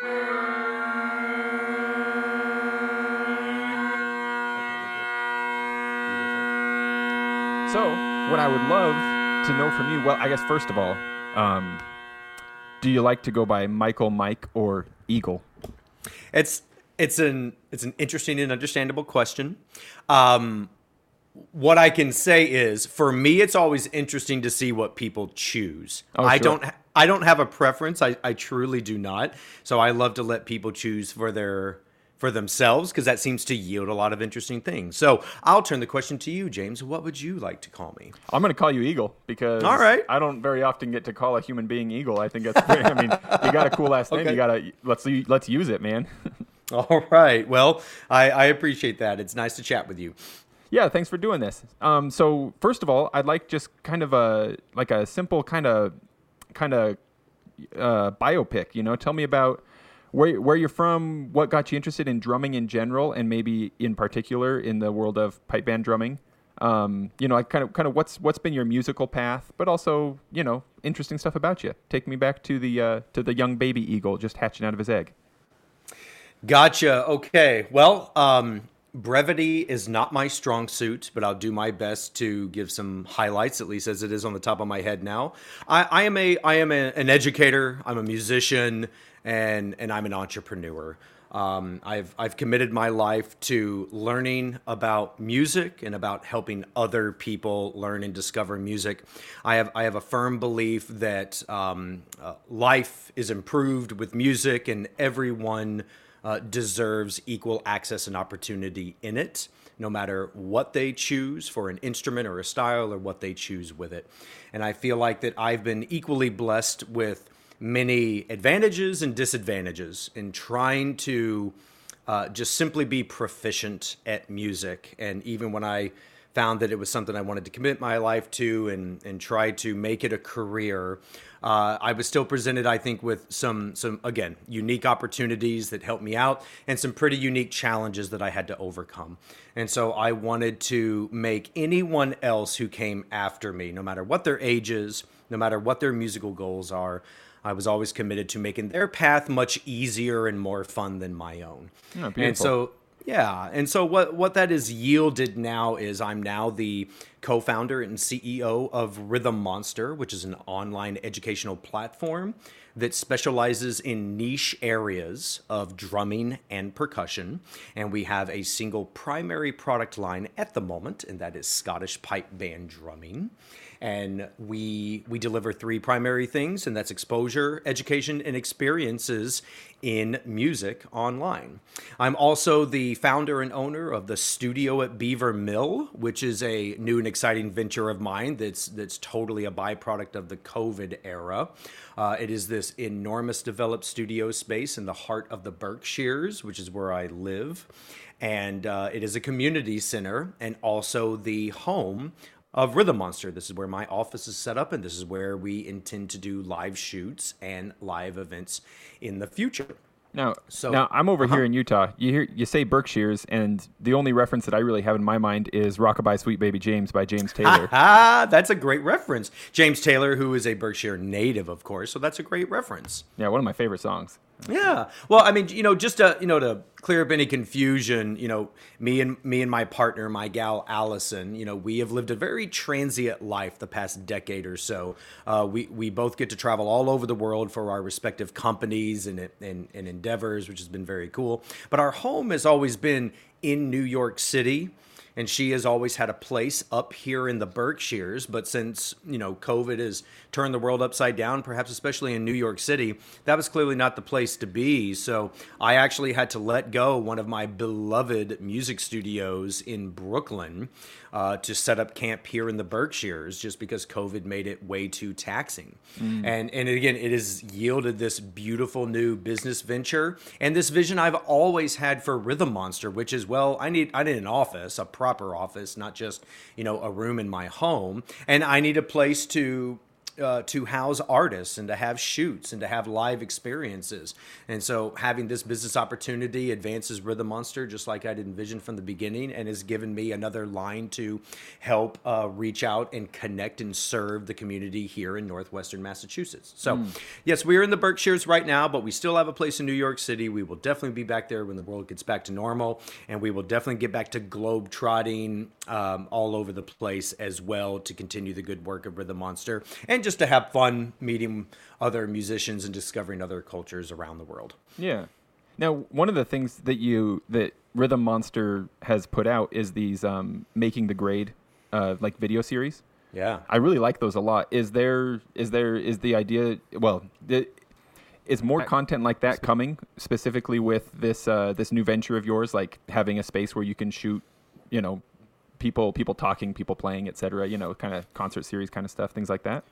So, what I would love to know from you, well, I guess first of all, um, do you like to go by Michael, Mike, or Eagle? It's it's an it's an interesting and understandable question. Um, what I can say is, for me, it's always interesting to see what people choose. Oh, I don't I don't have a preference. I, I truly do not. So I love to let people choose for their for themselves because that seems to yield a lot of interesting things. So I'll turn the question to you, James. What would you like to call me? I'm going to call you Eagle because All right. I don't very often get to call a human being Eagle. I think that's pretty, I mean, you got a cool last name. Okay. You got to let's let's use it, man. All right. Well, I, I appreciate that. It's nice to chat with you. Yeah, thanks for doing this. Um, so first of all, I'd like just kind of a like a simple kind of kind of uh, biopic. You know, tell me about where where you're from, what got you interested in drumming in general, and maybe in particular in the world of pipe band drumming. Um, you know, like kind of kind of what's what's been your musical path, but also you know interesting stuff about you. Take me back to the uh, to the young baby eagle just hatching out of his egg. Gotcha. Okay. Well, um, brevity is not my strong suit, but I'll do my best to give some highlights, at least as it is on the top of my head now. I, I am a I am a, an educator. I'm a musician, and and I'm an entrepreneur. Um, I've I've committed my life to learning about music and about helping other people learn and discover music. I have I have a firm belief that um, uh, life is improved with music, and everyone uh, deserves equal access and opportunity in it, no matter what they choose for an instrument or a style or what they choose with it. And I feel like that I've been equally blessed with many advantages and disadvantages in trying to uh, just simply be proficient at music. And even when I found that it was something I wanted to commit my life to and, and try to make it a career, uh, I was still presented, I think, with some, some, again, unique opportunities that helped me out and some pretty unique challenges that I had to overcome. And so I wanted to make anyone else who came after me, no matter what their age is, no matter what their musical goals are, I was always committed to making their path much easier and more fun than my own. Oh, and so yeah, and so what what that has yielded now is I'm now the co-founder and CEO of Rhythm Monster, which is an online educational platform that specializes in niche areas of drumming and percussion. And we have a single primary product line at the moment, and that is Scottish pipe band drumming and we we deliver three primary things and that's exposure education and experiences in music online. I'm also the founder and owner of the studio at beaver mill which is a new and exciting venture of mine that's that's totally a byproduct of the covid era. Uh, it is this enormous developed studio space in the heart of the berkshires which is where i live. And uh, it is a community center and also the home of Rhythm Monster. This is where my office is set up, and this is where we intend to do live shoots and live events in the future. Now, So- now I'm over here in Utah. You hear you say Berkshires, and the only reference that I really have in my mind is "Rockabye Sweet Baby James" by James Taylor. Ah, that's a great reference. James Taylor, who is a Berkshire native, of course, so that's a great reference. yeah, one of my favorite songs. Yeah. Well, I mean, you know, just to you know to clear up any confusion, you know, me and me and my partner, my gal Allison, you know, we have lived a very transient life the past decade or so. Uh, we we both get to travel all over the world for our respective companies and and, and endeavors, which has been very cool. But our home has always been in New York City and she has always had a place up here in the Berkshires. But since you know COVID has turned the world upside down, perhaps especially in New York City, that was clearly not the place to be. So I actually had to let go one of my beloved music studios in Brooklyn uh, to set up camp here in the Berkshires, just because COVID made it way too taxing. And and again, it has yielded this beautiful new business venture and this vision I've always had for Rhythm Monster, which is well, I need I need an office, a proper office, not just you know a room in my home, and I need a place to uh, to house artists and to have shoots and to have live experiences. And so having this business opportunity advances Rhythm Monster just like I'd envisioned from the beginning and has given me another line to help uh, reach out and connect and serve the community here in Northwestern Massachusetts. So, mm. yes, we are in the Berkshires right now, but we still have a place in New York City. We will definitely be back there when the world gets back to normal. And we will definitely get back to globe trotting um, all over the place as well to continue the good work of Rhythm Monster and just to have fun meeting other musicians and discovering other cultures around the world. Yeah. Now, one of the things that you that Rhythm Monster has put out is these um, making the grade uh, like video series. Yeah, I really like those a lot. Is there is there is the idea? Well, the, is more content like that coming specifically with this uh, this new venture of yours, like having a space where you can shoot, you know, people people talking, people playing, etc. You know, kind of concert series kind of stuff, things like that.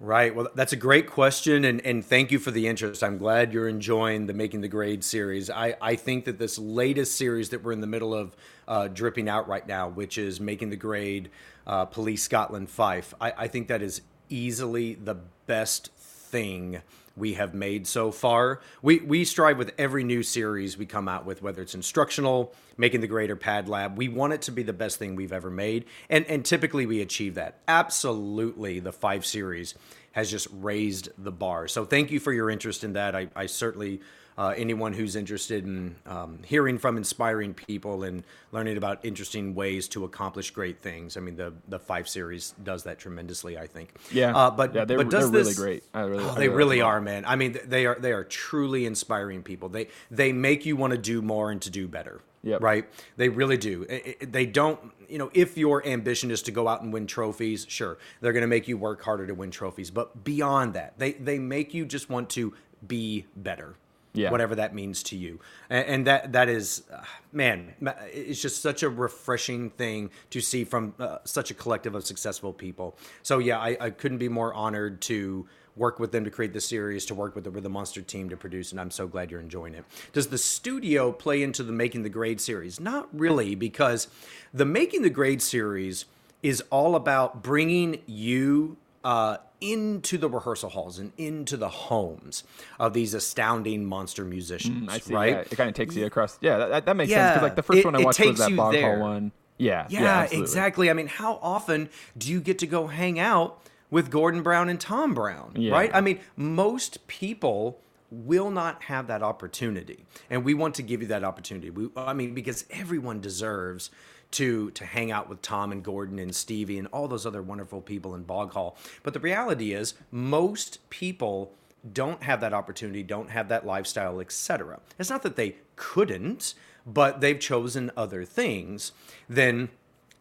Right. Well, that's a great question, and, and thank you for the interest. I'm glad you're enjoying the Making the Grade series. I, I think that this latest series that we're in the middle of uh, dripping out right now, which is Making the Grade uh, Police Scotland Fife, I, I think that is easily the best thing we have made so far. We we strive with every new series we come out with, whether it's instructional, making the greater pad lab. We want it to be the best thing we've ever made, and and typically we achieve that. Absolutely, the Fife series has just raised the bar. So thank you for your interest in that. I, I certainly uh, anyone who's interested in um, hearing from inspiring people and learning about interesting ways to accomplish great things. I mean, the the Fife series does that tremendously. I think. Yeah. Uh, but yeah, they're, but does they're this, really great. Really, oh, they really are, man. I mean, they are they are truly inspiring people. They they make you want to do more and to do better. Yep. Right. They really do. They don't, you know, if your ambition is to go out and win trophies, sure, they're going to make you work harder to win trophies. But beyond that, they, they make you just want to be better yeah. whatever that means to you. And, and that that is, uh, man, it's just such a refreshing thing to see from uh, such a collective of successful people. So yeah, I, I, couldn't be more honored to work with them to create the series, to work with the Monster team to produce, and I'm so glad you're enjoying it. Does the studio play into the Making the Grade series? Not really, because the Making the Grade series is all about bringing you uh, into the rehearsal halls and into the homes of these astounding monster musicians. Mm, see. Right? Yeah, it kind of takes you across. Yeah, that, that makes yeah, sense. Because like the first it, one I watched was that Boghall one. Yeah, yeah, yeah exactly. I mean, how often do you get to go hang out with Gordon Brown and Tom Brown? Yeah. Right? I mean, most people will not have that opportunity, and we want to give you that opportunity. We, I mean, because everyone deserves to to hang out with Tom and Gordon and Stevie and all those other wonderful people in Boghall. But the reality is, most people don't have that opportunity, don't have that lifestyle, etc. It's not that they couldn't, but they've chosen other things than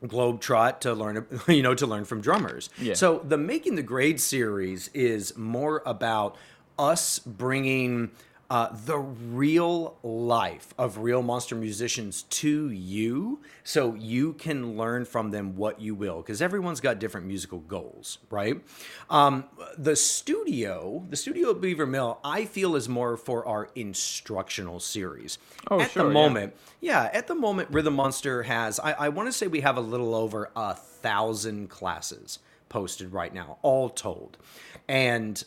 globetrot to learn you know to learn from drummers yeah. so the making the grade series is more about us bringing uh, the real life of real monster musicians to you so you can learn from them what you will because everyone's got different musical goals right um, the studio the studio at beaver mill i feel is more for our instructional series oh, at sure, the moment yeah. yeah. at the moment rhythm monster has i, I want to say we have a little over a thousand classes posted right now all told and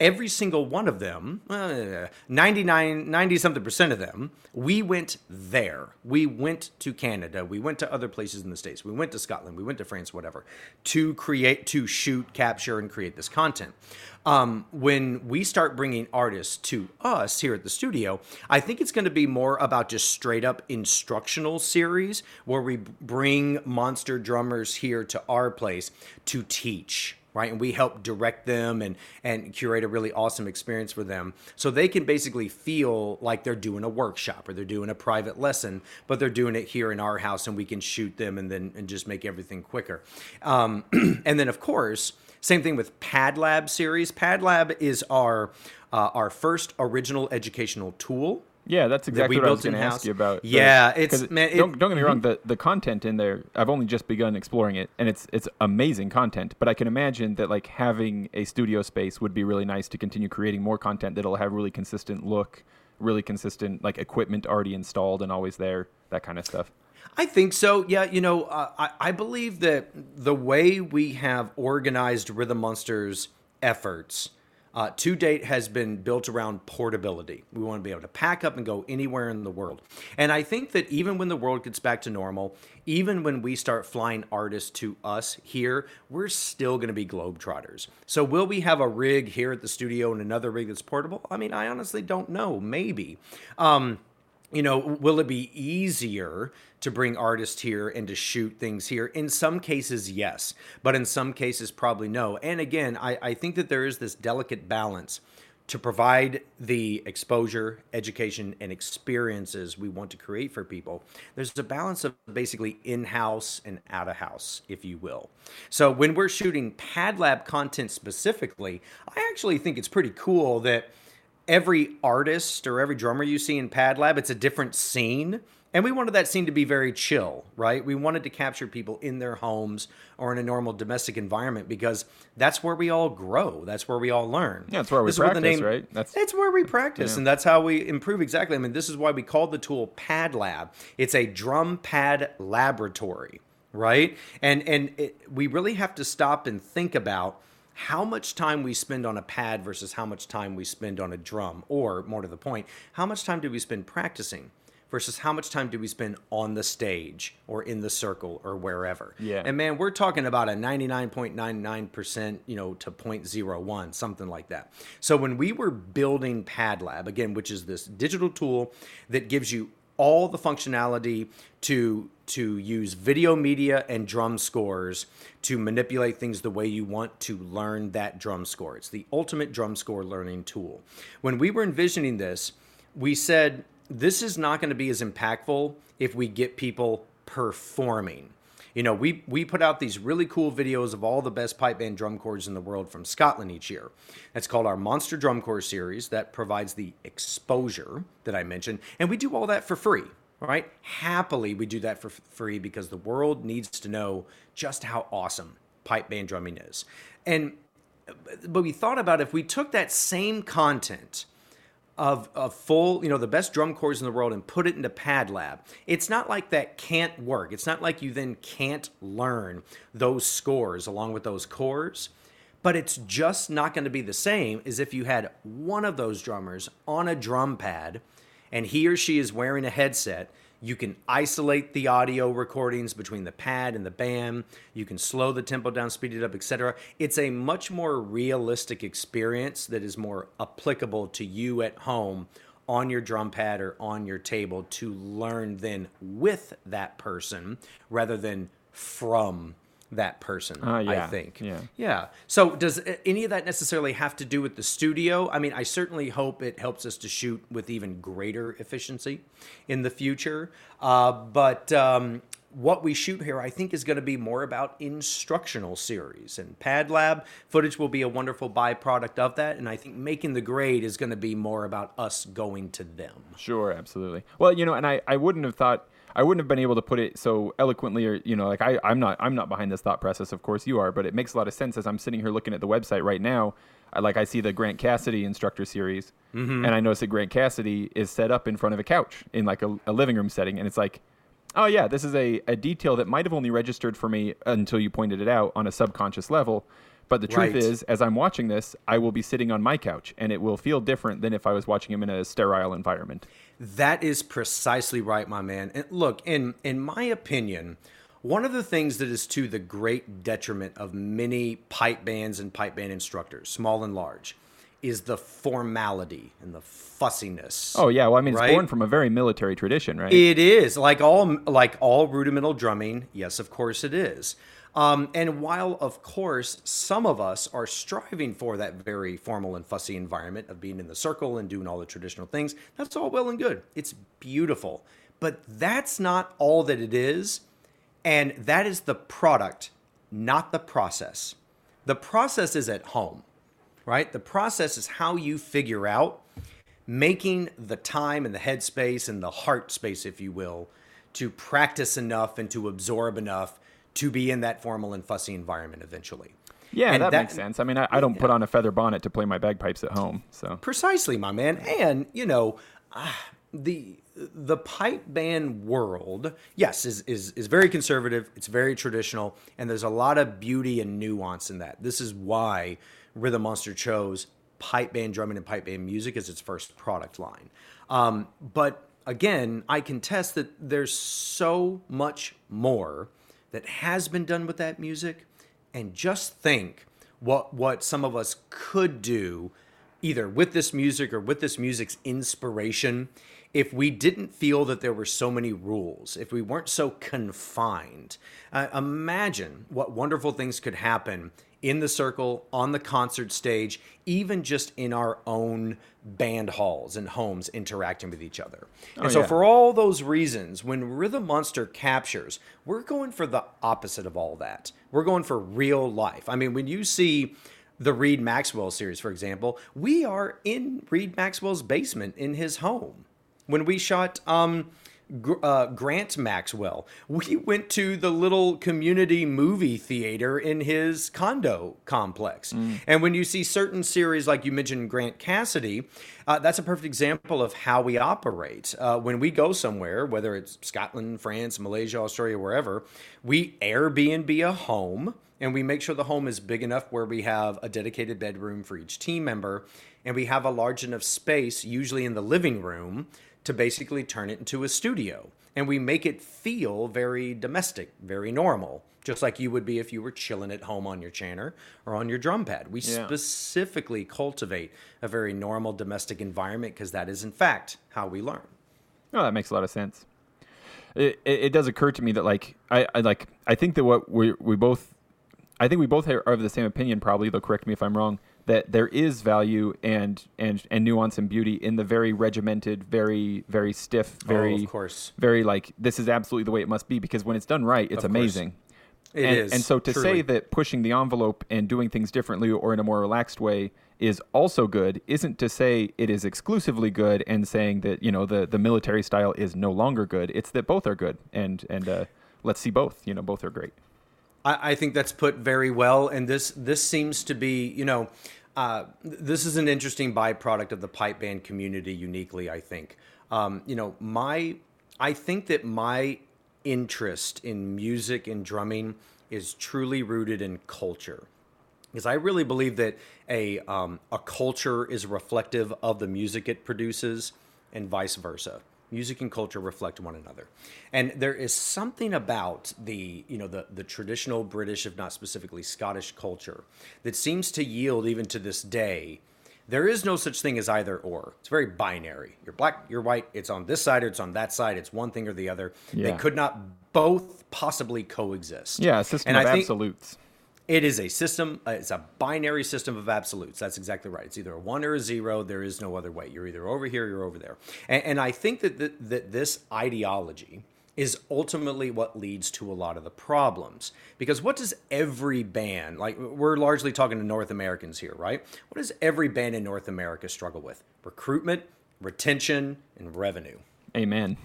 every single one of them, uh, 99, 90 something percent of them, we went there. We went to Canada. We went to other places in the States. We went to Scotland. We went to France, whatever, to create, to shoot, capture, and create this content. Um, when we start bringing artists to us here at the studio, I think it's going to be more about just straight up instructional series where we bring monster drummers here to our place to teach right? And we help direct them and and curate a really awesome experience for them, so they can basically feel like they're doing a workshop or they're doing a private lesson, but they're doing it here in our house, and we can shoot them and then and just make everything quicker. Um, and then of course. Same thing with Pad Lab series. Pad Lab is our uh, our first original educational tool yeah, that's exactly that what I was going to ask you about. Yeah, it's it, man. It, don't, don't get me wrong. The the content in there, I've only just begun exploring it, and it's it's amazing content. But I can imagine that like having a studio space would be really nice to continue creating more content that'll have really consistent look, really consistent like equipment already installed and always there, that kind of stuff. I think so. Yeah, you know, uh, I, I believe that the way we have organized Rhythm Monsters efforts uh, to date has been built around portability. We want to be able to pack up and go anywhere in the world. And I think that even when the world gets back to normal, even when we start flying artists to us here, we're still going to be globetrotters. So, will we have a rig here at the studio and another rig that's portable? I mean, I honestly don't know. Maybe. Um, you know, will it be easier to bring artists here and to shoot things here? In some cases, yes, but in some cases, probably no. And again, I, I think that there is this delicate balance to provide the exposure, education, and experiences we want to create for people. There's a balance of basically in house and out of house, if you will. So when we're shooting Pad Lab content specifically, I actually think it's pretty cool that every artist or every drummer you see in Pad Lab, it's a different scene. And we wanted that scene to be very chill, right? We wanted to capture people in their homes or in a normal domestic environment because that's where we all grow. That's where we all learn. Yeah, that's where we this practice, name, right? That's it's where we practice, yeah. and that's how we improve. Exactly. I mean, this is why we called the tool Pad Lab. It's a drum pad laboratory, right? And and it, we really have to stop and think about how much time we spend on a pad versus how much time we spend on a drum, or more to the point, how much time do we spend practicing versus how much time do we spend on the stage or in the circle or wherever. Yeah. And man, we're talking about a 99.99%, you know, to 0.01, something like that. So when we were building PadLab, again, which is this digital tool that gives you all the functionality to to use video media and drum scores to manipulate things the way you want to learn that drum score. It's the ultimate drum score learning tool. When we were envisioning this, we said this is not going to be as impactful if we get people performing. You know, we we put out these really cool videos of all the best pipe band drum corps in the world from Scotland each year. That's called our Monster Drum Corps series that provides the exposure that I mentioned, and we do all that for free. Right? Happily, we do that for free because the world needs to know just how awesome pipe band drumming is. And uh, but we thought about if we took that same content of a full, you know, the best drum corps in the world and put it into Pad Lab. It's not like that can't work. It's not like you then can't learn those scores along with those corps, But it's just not going to be the same as if you had one of those drummers on a drum pad and he or she is wearing a headset you can isolate the audio recordings between the pad and the band. You can slow the tempo down, speed it up, etc. It's a much more realistic experience that is more applicable to you at home on your drum pad or on your table to learn then with that person rather than from that person. Uh, yeah. I think. Yeah. Yeah. So does any of that necessarily have to do with the studio? I mean, I certainly hope it helps us to shoot with even greater efficiency in the future. Uh, but um, what we shoot here, I think, is going to be more about instructional series. And Pad Lab footage will be a wonderful byproduct of that. And I think making the grade is going to be more about us going to them. Sure, absolutely. Well, you know, and I, I wouldn't have thought I wouldn't have been able to put it so eloquently or you know like I I'm not I'm not behind this thought process of course you are but it makes a lot of sense as I'm sitting here looking at the website right now I, like I see the Grant Cassidy instructor series mm-hmm. and I notice that Grant Cassidy is set up in front of a couch in like a, a living room setting and it's like oh yeah this is a, a detail that might have only registered for me until you pointed it out on a subconscious level but the truth right. is, as I'm watching this, I will be sitting on my couch, and it will feel different than if I was watching him in a sterile environment. That is precisely right, my man. And look, in in my opinion, one of the things that is to the great detriment of many pipe bands and pipe band instructors, small and large, is the formality and the fussiness. Oh yeah, well I mean right? it's born from a very military tradition, right? It is like all like all rudimental drumming. Yes, of course it is. Um, and while, of course, some of us are striving for that very formal and fussy environment of being in the circle and doing all the traditional things, that's all well and good. It's beautiful. But that's not all that it is. And that is the product, not the process. The process is at home, right? The process is how you figure out making the time and the headspace and the heart space, if you will, to practice enough and to absorb enough to be in that formal and fussy environment eventually. Yeah, that, that, makes sense. I mean, I, I don't yeah. put on a feather bonnet to play my bagpipes at home. So precisely, my man. And you know, uh, the the pipe band world, yes, is, is is very conservative. It's very traditional, and there's a lot of beauty and nuance in that. This is why Rhythm Monster chose pipe band drumming and pipe band music as its first product line. Um, but again, I contest that there's so much more that has been done with that music. And just think what what some of us could do either with this music or with this music's inspiration if we didn't feel that there were so many rules, if we weren't so confined. Uh, imagine what wonderful things could happen in the circle, on the concert stage, even just in our own band halls and homes interacting with each other. And Oh, so, yeah. for all those reasons, when Rhythm Monster captures, we're going for the opposite of all that. We're going for real life. I mean, when you see the Reid Maxwell series, for example, we are in Reid Maxwell's basement in his home. When we shot um, uh, Grant Maxwell, we went to the little community movie theater in his condo complex. And when you see certain series, like you mentioned, Grant Cassidy, uh, that's a perfect example of how we operate. Uh, when we go somewhere, whether it's Scotland, France, Malaysia, Australia, wherever, we Airbnb a home and we make sure the home is big enough where we have a dedicated bedroom for each team member and we have a large enough space usually in the living room to basically turn it into a studio and we make it feel very domestic very normal just like you would be if you were chilling at home on your chanter or on your drum pad we Yeah. specifically cultivate a very normal domestic environment because that is in fact how we learn Oh, that makes a lot of sense. It, it, it does occur to me that like I, I like I think that what we we both I think we both are of the same opinion probably though correct me if I'm wrong that there is value and and and nuance and beauty in the very regimented very very stiff very oh, of course very like this is absolutely the way it must be because when it's done right it's amazing. It and, is, and so to say that pushing the envelope and doing things differently or in a more relaxed way is also good isn't to say it is exclusively good and saying that you know the the military style is no longer good. It's that both are good and and uh, let's see both. You know, both are great. I, I think that's put very well, and this this seems to be, you know, uh, this is an interesting byproduct of the pipe band community. Uniquely, I think, um, you know, my I think that my interest in music and drumming is truly rooted in culture because I really believe that a um, a culture is reflective of the music it produces, and vice versa. Music and culture reflect one another, and there is something about the you know the the traditional British, if not specifically Scottish culture, that seems to yield even to this day. There is no such thing as either or. It's very binary. You're black, you're white. It's on this side or it's on that side. It's one thing or the other. They could not both possibly coexist. Yeah, a system And of I think- absolutes. It is a system. Uh, it's a binary system of absolutes. That's exactly right. It's either a one or a zero. There is no other way. You're either over here, you're over there. And, and I think that th- that this ideology is ultimately what leads to a lot of the problems. Because what does every band like? We're largely talking to North Americans here, right? What does every band in North America struggle with? Recruitment, retention, and revenue Amen.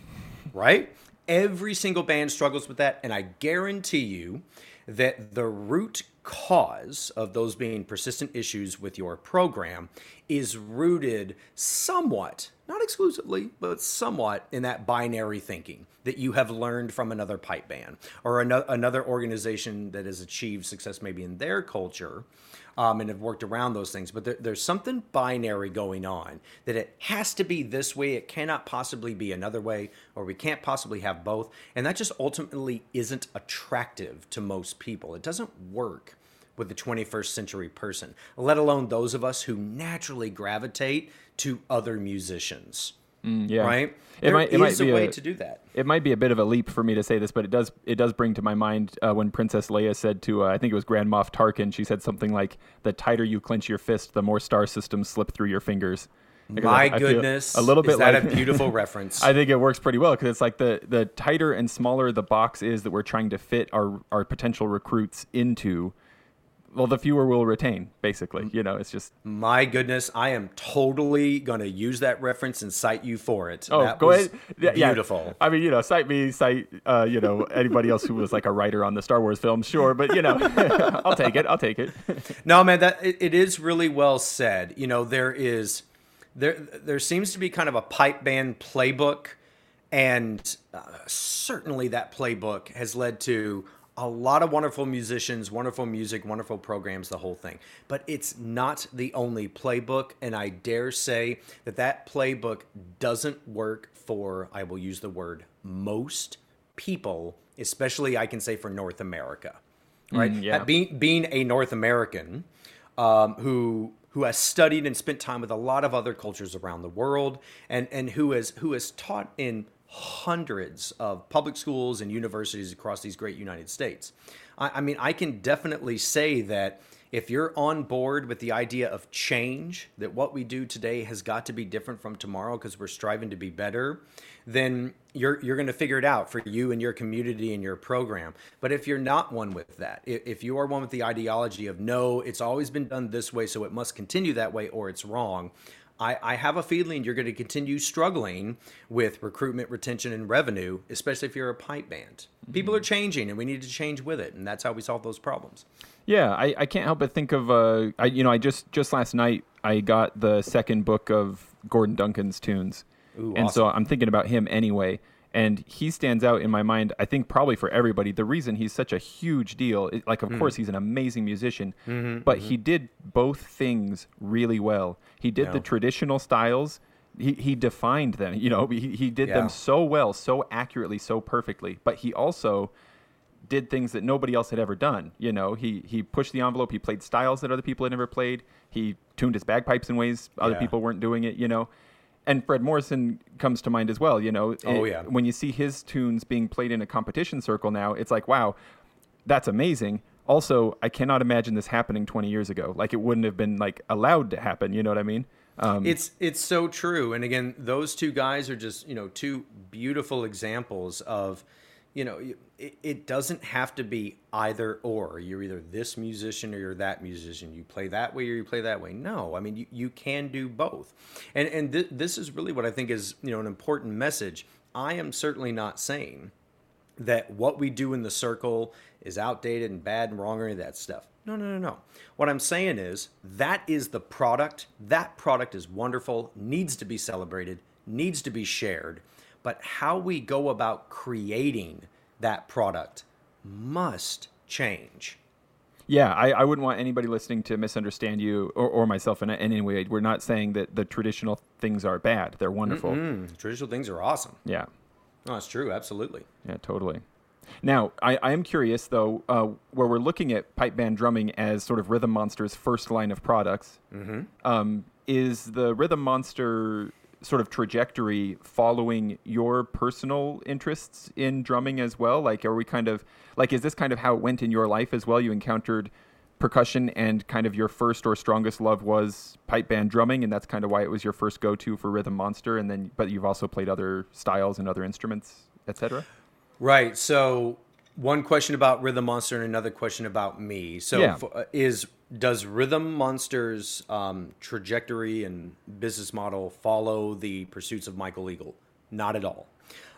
right? Every single band struggles with that, and I guarantee you that the root cause of those being persistent issues with your program is rooted somewhat, not exclusively, but somewhat in that binary thinking that you have learned from another pipe band or another organization that has achieved success maybe in their culture um, and have worked around those things. But there, there's something binary going on that it has to be this way. It cannot possibly be another way, or we can't possibly have both. And that just ultimately isn't attractive to most people. It doesn't work with the 21st century person, let alone those of us who naturally gravitate to other musicians. Mm, yeah. Right? It There might- it might is a be way a- to do that. It might be a bit of a leap for me to say this, but it does it does bring to my mind uh, when Princess Leia said to uh, I think it was Grand Moff Tarkin, she said something like, "The tighter you clench your fist, the more star systems slip through your fingers." Because My I- I goodness. a little bit is that like a beautiful reference? I think it works pretty well because it's like the the tighter and smaller the box is that we're trying to fit our our potential recruits into. Well, the fewer we'll retain. Basically, you know, it's just My goodness, I am totally going to use that reference and cite you for it. Oh, that go was ahead. Yeah, yeah. Beautiful. I mean, you know, cite me, cite, uh, you know, anybody else who was like a writer on the Star Wars films, sure, but you know, I'll take it. I'll take it. No, man, that it, it is really well said. You know, there is there there seems to be kind of a pipe band playbook, and uh, certainly that playbook has led to a lot of wonderful musicians, wonderful music, wonderful programs, the whole thing. But it's not the only playbook. And I dare say that that playbook doesn't work for, I will use the word, most people, especially I can say for North America. Right? Mm, yeah. Being, being a North American um, who who has studied and spent time with a lot of other cultures around the world and, and who has who has taught in hundreds of public schools and universities across these great United States. I, I, mean, I can definitely say that if you're on board with the idea of change, that what we do today has got to be different from tomorrow because we're striving to be better, then you're you're going to figure it out for you and your community and your program. But if you're not one with that, if you are one with the ideology of no, it's always been done this way, so it must continue that way, or it's wrong, I, I have a feeling you're going to continue struggling with recruitment, retention, and revenue, especially if you're a pipe band. Mm-hmm. People are changing, and we need to change with it, and that's how we solve those problems. Yeah, I, I can't help but think of uh, I you know I just just last night I got the second book of Gordon Duncan's tunes, Ooh, and awesome. so I'm thinking about him anyway and he stands out in my mind i think probably for everybody the reason he's such a huge deal like of mm. course he's an amazing musician mm-hmm, but mm-hmm. he did both things really well he did yeah. the traditional styles he, he defined them you know he, he did yeah. them so well so accurately so perfectly but he also did things that nobody else had ever done you know he he pushed the envelope he played styles that other people had never played he tuned his bagpipes in ways other yeah. people weren't doing it you know and Fred Morrison comes to mind as well. You know, oh it, yeah. When you see his tunes being played in a competition circle now, it's like, wow, that's amazing. Also, I cannot imagine this happening 20 years ago. Like it wouldn't have been like allowed to happen. You know what I mean? Um, it's it's so true. And again, those two guys are just you know two beautiful examples of you know, it, it doesn't have to be either or. You're either this musician or you're that musician. You play that way or you play that way. No, I mean, you, you can do both. And, and th- this is really what I think is, you know, an important message. I am certainly not saying that what we do in the circle is outdated and bad and wrong or any of that stuff. No, no, no, no. What I'm saying is that is the product. That product is wonderful, needs to be celebrated, needs to be shared but how we go about creating that product must change. Yeah, I, I wouldn't want anybody listening to misunderstand you or, or myself in, in any way. We're not saying that the traditional things are bad. They're wonderful. Mm-mm. Traditional things are awesome. Yeah. No, it's true. Absolutely. Yeah, totally. Now, I, I am curious, though, uh, where we're looking at pipe band drumming as sort of Rhythm Monster's first line of products, mm-hmm. um, is the Rhythm Monster sort of trajectory following your personal interests in drumming as well? Like, are we kind of like, is this kind of how it went in your life as well? You encountered percussion and kind of your first or strongest love was pipe band drumming and that's kind of why it was your first go-to for rhythm monster and then but you've also played other styles and other instruments etc right so one question about Rhythm Monster and another question about me. So, yeah. f- uh, is does Rhythm Monster's um, trajectory and business model follow the pursuits of Michael Eagle? Not at all.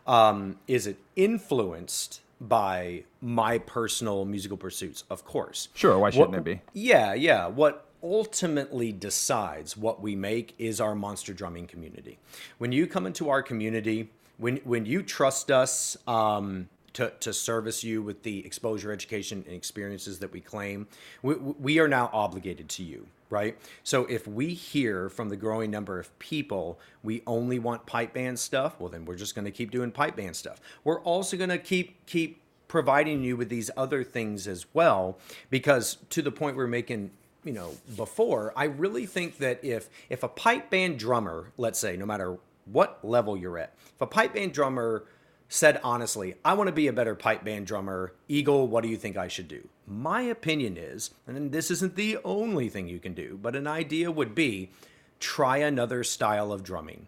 Um, is it influenced by my personal musical pursuits? Of course. Sure. Why shouldn't what, it be? Yeah, yeah. What ultimately decides what we make is our monster drumming community. When you come into our community, when when you trust us. Um, to, to service you with the exposure, education, and experiences that we claim, we, we are now obligated to you, right? So if we hear from the growing number of people, we only want pipe band stuff, well, then we're just going to keep doing pipe band stuff. We're also going to keep keep providing you with these other things as well, because to the point we're making you know before i really think that if if a pipe band drummer let's say no matter what level you're at if a pipe band drummer said honestly, I want to be a better pipe band drummer. Eagle, what do you think I should do? My opinion is, and this isn't the only thing you can do, but an idea would be try another style of drumming.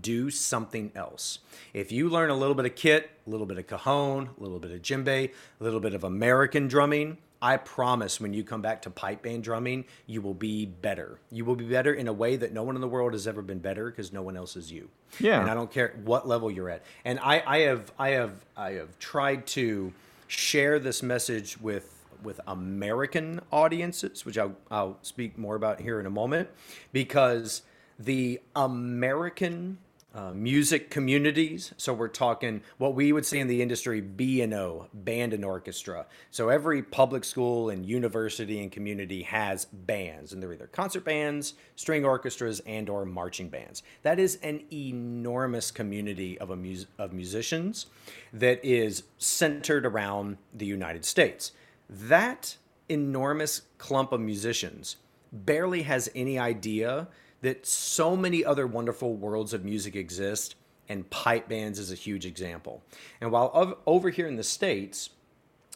Do something else. If you learn a little bit of kit, a little bit of cajon, a little bit of djembe, a little bit of American drumming, I promise when you come back to pipe band drumming, you will be better. You will be better in a way that no one in the world has ever been better because no one else is you. Yeah. And I don't care what level you're at. And I, I have I have I have tried to share this message with with American audiences, which I'll, I'll speak more about here in a moment, because the American uh, music communities. So we're talking what we would say in the industry B and O, band and orchestra. So every public school and university and community has bands, and they're either concert bands, string orchestras, and or marching bands. That is an enormous community of a mus- of musicians that is centered around the United States. That enormous clump of musicians barely has any idea that so many other wonderful worlds of music exist, and pipe bands is a huge example. And while over here in the States,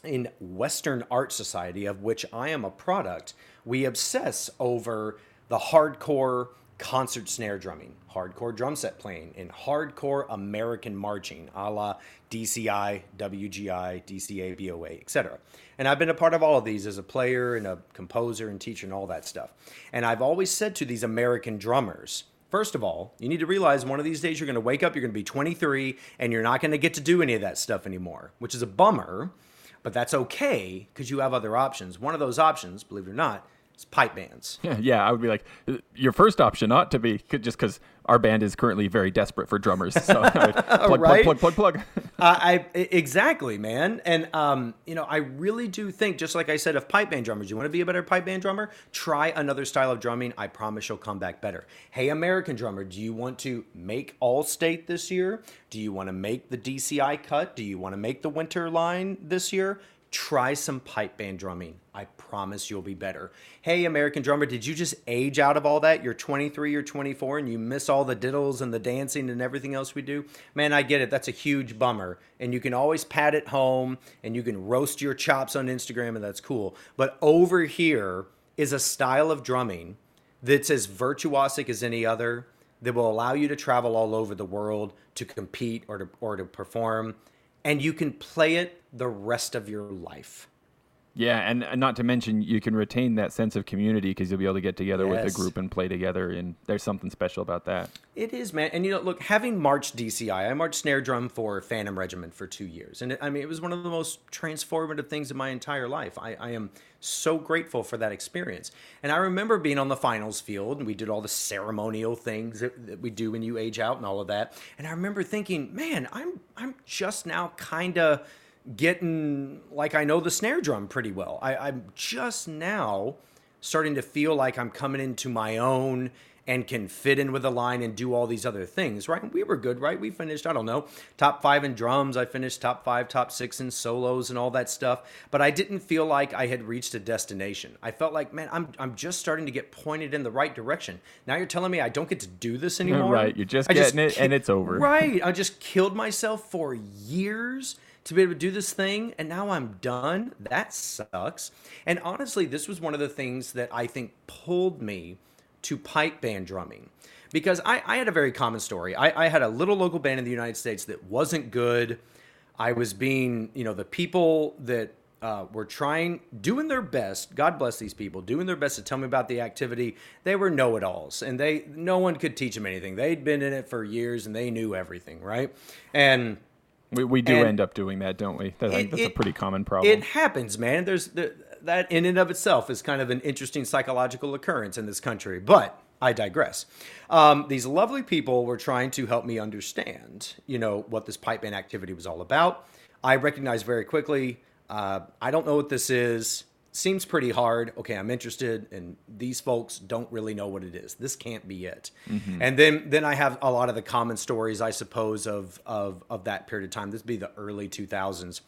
in Western Art Society, of which I am a product, we obsess over the hardcore concert snare drumming, hardcore drum set playing, and hardcore American marching, a la DCI, WGI, DCA, BOA, etc. And I've been a part of all of these as a player and a composer and teacher and all that stuff. And I've always said to these American drummers, First of all, you need to realize one of these days you're going to wake up, you're going to be 23, and you're not going to get to do any of that stuff anymore, which is a bummer, but that's okay because you have other options. One of those options, believe it or not, it's pipe bands. Yeah, yeah, I would be like, uh, your first option ought to be just because our band is currently very desperate for drummers. So plug, right? plug, plug, plug, plug, uh, I exactly, man, and um, you know, I really do think, just like I said, of pipe band drummers, you want to be a better pipe band drummer, try another style of drumming. I promise you'll come back better. Hey, American drummer, do you want to make all state this year? Do you want to make the DCI cut? Do you want to make the winter line this year? Try some pipe band drumming. I promise you'll be better. Hey, American drummer, did you just age out of all that? You're 23 or 24 and you miss all the diddles and the dancing and everything else we do? Man, I get it. That's a huge bummer. And you can always pat at home and you can roast your chops on Instagram and that's cool. But over here is a style of drumming that's as virtuosic as any other that will allow you to travel all over the world to compete or to, or to perform and you can play it the rest of your life. Yeah, and not to mention you can retain that sense of community because you'll be able to get together yes. with a group and play together, and there's something special about that. It is, man. And you know, look, having marched DCI, I marched snare drum for Phantom Regiment for two years, and it, I mean, it was one of the most transformative things in my entire life. I, I am so grateful for that experience. And I remember being on the finals field, and we did all the ceremonial things that, that we do when you age out and all of that. And I remember thinking, man, I'm I'm just now kind of getting like I know the snare drum pretty well. I, I'm just now starting to feel like I'm coming into my own and can fit in with the line and do all these other things, right? We were good, right? We finished, I don't know, top five in drums. I finished top five, top six in solos and all that stuff. But I didn't feel like I had reached a destination. I felt like, man, I'm, I'm just starting to get pointed in the right direction. Now you're telling me I don't get to do this anymore? Right. You're just I getting just it and it's over. Right. I just killed myself for years to be able to do this thing and now I'm done. That sucks. And honestly, this was one of the things that I think pulled me to pipe band drumming because I, I had a very common story. I, I had a little local band in the United States that wasn't good. I was being, you know, the people that uh, were trying, doing their best. God bless these people, doing their best to tell me about the activity. They were know-it-alls, and they no one could teach them anything. They'd been in it for years, and they knew everything, right? And we, we do end up doing that, don't we? That, it, that's it, a pretty common problem. It happens, man. There's the, that in and of itself is kind of an interesting psychological occurrence in this country. But I digress. Um, these lovely people were trying to help me understand, you know, what this pipe band activity was all about. I recognized very quickly. Uh, I don't know what this is seems pretty hard. Okay, I'm interested, and these folks don't really know what it is. This can't be it. Mm-hmm. And then then I have a lot of the common stories, I suppose, of of of that period of time. This would be the early 2000s.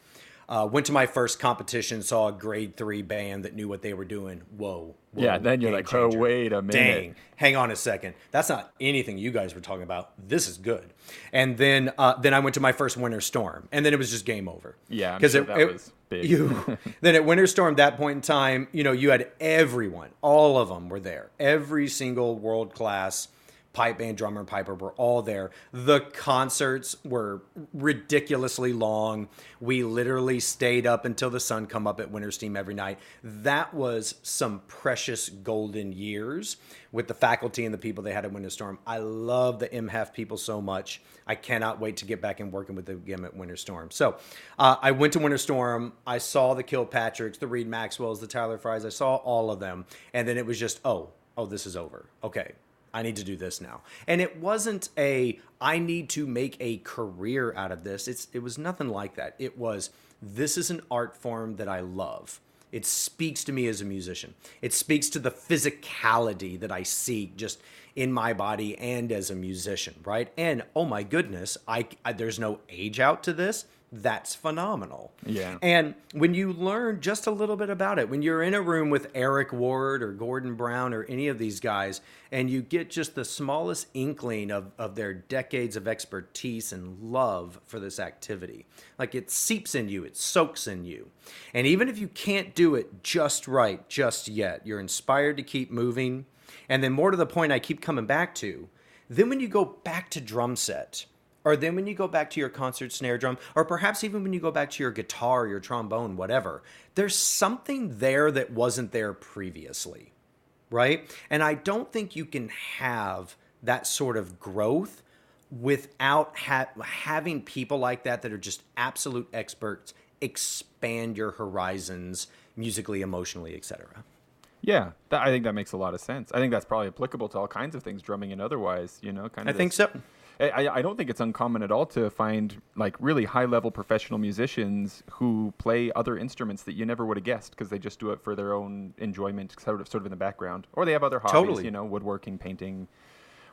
Uh, went to my first competition, saw a grade three band that knew what they were doing. Whoa. whoa yeah, then you're like, changer. oh, wait a minute. Dang, hang on a second. That's not anything you guys were talking about. This is good. And then uh, then I went to my first Winter Storm, and then it was just game over. Yeah, because sure it, it, was big. You, then at Winter Storm, that point in time, you know, you had everyone, all of them were there. Every single world class pipe band drummer and piper were all there. The concerts were ridiculously long. We literally stayed up until the sun come up at Winter Storm every night. That was some precious golden years with the faculty and the people they had at Winter Storm. I love the MHEF people so much. I cannot wait to get back and working with them again at Winter Storm. So uh, I went to Winter Storm. I saw the Kilpatricks, the Reid Maxwells, the Tyler Frys. I saw all of them. And then it was just, oh, oh, this is over. Okay, I need to do this now. And it wasn't a I need to make a career out of this. It's it was nothing like that. It was this is an art form that I love. It speaks to me as a musician. It speaks to the physicality that I see just in my body and as a musician, right? And oh my goodness, I, I there's no age out to this that's phenomenal. Yeah. And when you learn just a little bit about it, when you're in a room with Eric Ward or Gordon Brown or any of these guys, and you get just the smallest inkling of, of their decades of expertise and love for this activity, like it seeps in you, it soaks in you. And even if you can't do it just right, just yet, you're inspired to keep moving. And then, more to the point, I keep coming back to, then when you go back to drum set, or then when you go back to your concert snare drum, or perhaps even when you go back to your guitar, your trombone, whatever, there's something there that wasn't there previously, right? And I don't think you can have that sort of growth without ha- having people like that that are just absolute experts expand your horizons musically, emotionally, etc. Yeah, that, I think that makes a lot of sense. I think that's probably applicable to all kinds of things, drumming and otherwise. You know, kind of. I think so. I, I don't think it's uncommon at all to find like really high level professional musicians who play other instruments that you never would have guessed because they just do it for their own enjoyment, sort of sort of in the background, or they have other hobbies, totally. you know, woodworking, painting,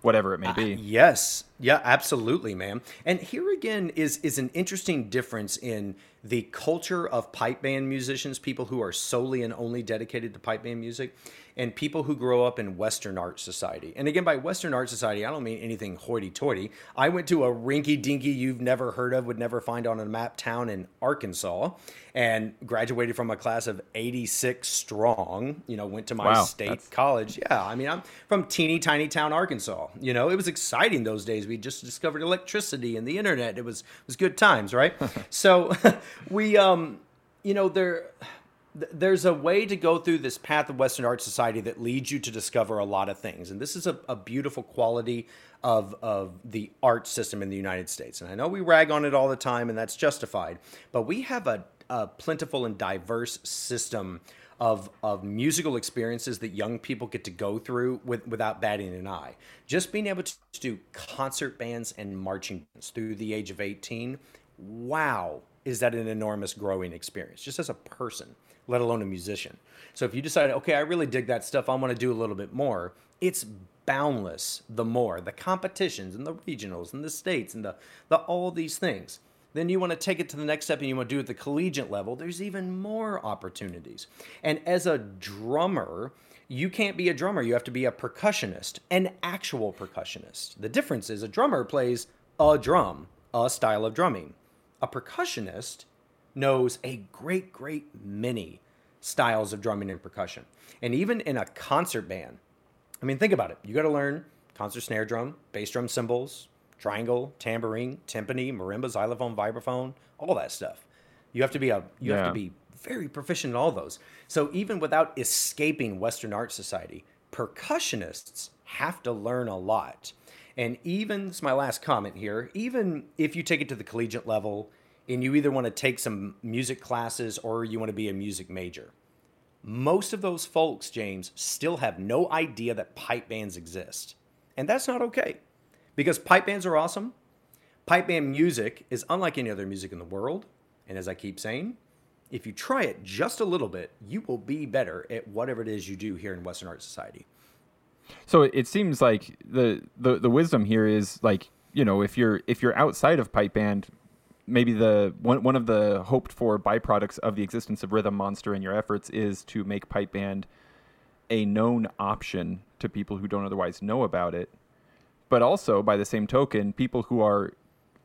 whatever it may be. Uh, yes, yeah, absolutely, man. And here again is is an interesting difference in the culture of pipe band musicians, people who are solely and only dedicated to pipe band music, and people who grow up in Western Art Society. And again, by Western Art Society, I don't mean anything hoity toity. I went to a rinky dinky you've never heard of, would never find on a map town in Arkansas, and graduated from a class of 86 strong. You know, went to my wow, state that's... college. Yeah, I mean, I'm from teeny tiny town Arkansas. You know, it was exciting those days. We just discovered electricity and the internet. It was it was good times, right? so we um you know there there's a way to go through this path of Western Art Society that leads you to discover a lot of things. And this is a, a, beautiful quality of, of the art system in the United States. And I know we rag on it all the time, and that's justified, but we have a, a plentiful and diverse system of, of musical experiences that young people get to go through with, without batting an eye. Just being able to do concert bands and marching bands through the age of 18, wow, is that an enormous growing experience just as a person let alone a musician. So if you decide, okay, I really dig that stuff, I want to do a little bit more, it's boundless the more. The competitions and the regionals and the states and the, the all these things. Then you want to take it to the next step and you want to do it at the collegiate level, there's even more opportunities. And as a drummer, you can't be a drummer, you have to be a percussionist, an actual percussionist. The difference is a drummer plays a drum, a style of drumming. A percussionist knows a great, great many styles of drumming and percussion. And even in a concert band, I mean, think about it. You got to learn concert snare drum, bass drum cymbals, triangle, tambourine, timpani, marimba, xylophone, vibraphone, all that stuff. You have to be a you yeah. have to be very proficient in all those. So even without escaping Western Art Society, percussionists have to learn a lot. And even, is my last comment here, even if you take it to the collegiate level and you either want to take some music classes or you want to be a music major. Most of those folks, James, still have no idea that pipe bands exist. And that's not okay because pipe bands are awesome. Pipe band music is unlike any other music in the world. And as I keep saying, if you try it just a little bit, you will be better at whatever it is you do here in Western Art Society. So it seems like the, the, the wisdom here is like, you know, if you're if you're outside of pipe band, maybe the one one of the hoped for byproducts of the existence of Rhythm Monster in your efforts is to make pipe band a known option to people who don't otherwise know about it. But also, by the same token, people who are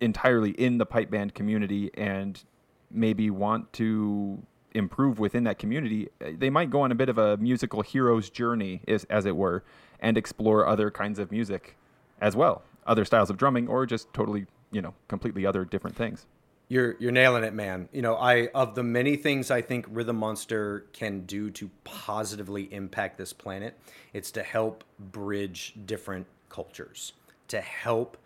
entirely in the pipe band community and maybe want to improve within that community, eh, they might go on a bit of a musical hero's journey, as, as it were, and explore other kinds of music as well, other styles of drumming, or just totally you know completely other different things. You're you're nailing it man. You know i of the many things i think rhythm monster can do to positively impact this planet it's to help bridge different cultures to help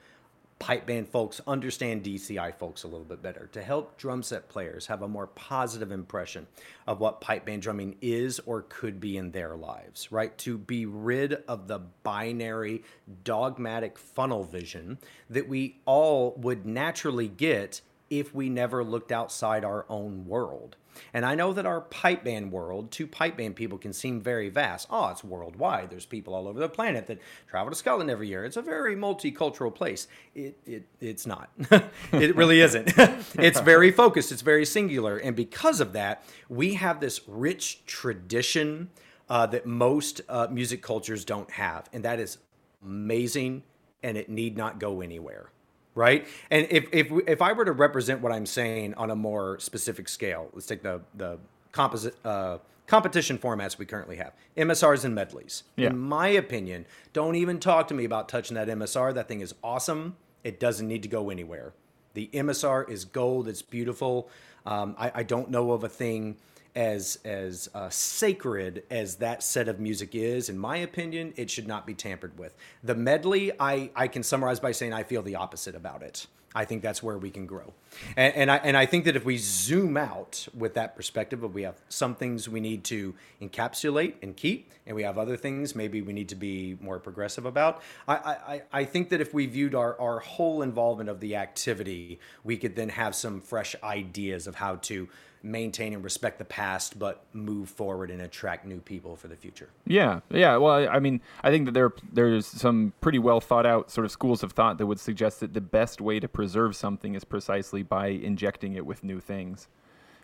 pipe band folks understand DCI folks a little bit better, to help drum set players have a more positive impression of what pipe band drumming is or could be in their lives, right? To be rid of the binary, dogmatic funnel vision that we all would naturally get if we never looked outside our own world. And I know that our pipe band world, to pipe band people, can seem very vast. Oh, it's worldwide. There's people all over the planet that travel to Scotland every year. It's a very multicultural place. It, it it's not. it really isn't. it's very focused. It's very singular. And because of that, we have this rich tradition uh, that most uh, music cultures don't have, and that is amazing. And it need not go anywhere right? And if if if I were to represent what I'm saying on a more specific scale, let's take the the composite uh, competition formats we currently have, MSRs and medleys. Yeah. In my opinion, don't even talk to me about touching that MSR. That thing is awesome. It doesn't need to go anywhere. The MSR is gold. It's beautiful. Um, I, I don't know of a thing as as uh, sacred as that set of music is, in my opinion, it should not be tampered with. The medley, I I can summarize by saying I feel the opposite about it. I think that's where we can grow, and, and I and I think that if we zoom out with that perspective, we have some things we need to encapsulate and keep, and we have other things maybe we need to be more progressive about. I I, I think that if we viewed our our whole involvement of the activity, we could then have some fresh ideas of how to maintain and respect the past, but move forward and attract new people for the future. Yeah, yeah. Well, I mean, I think that there there's some pretty well thought out sort of schools of thought that would suggest that the best way to preserve something is precisely by injecting it with new things.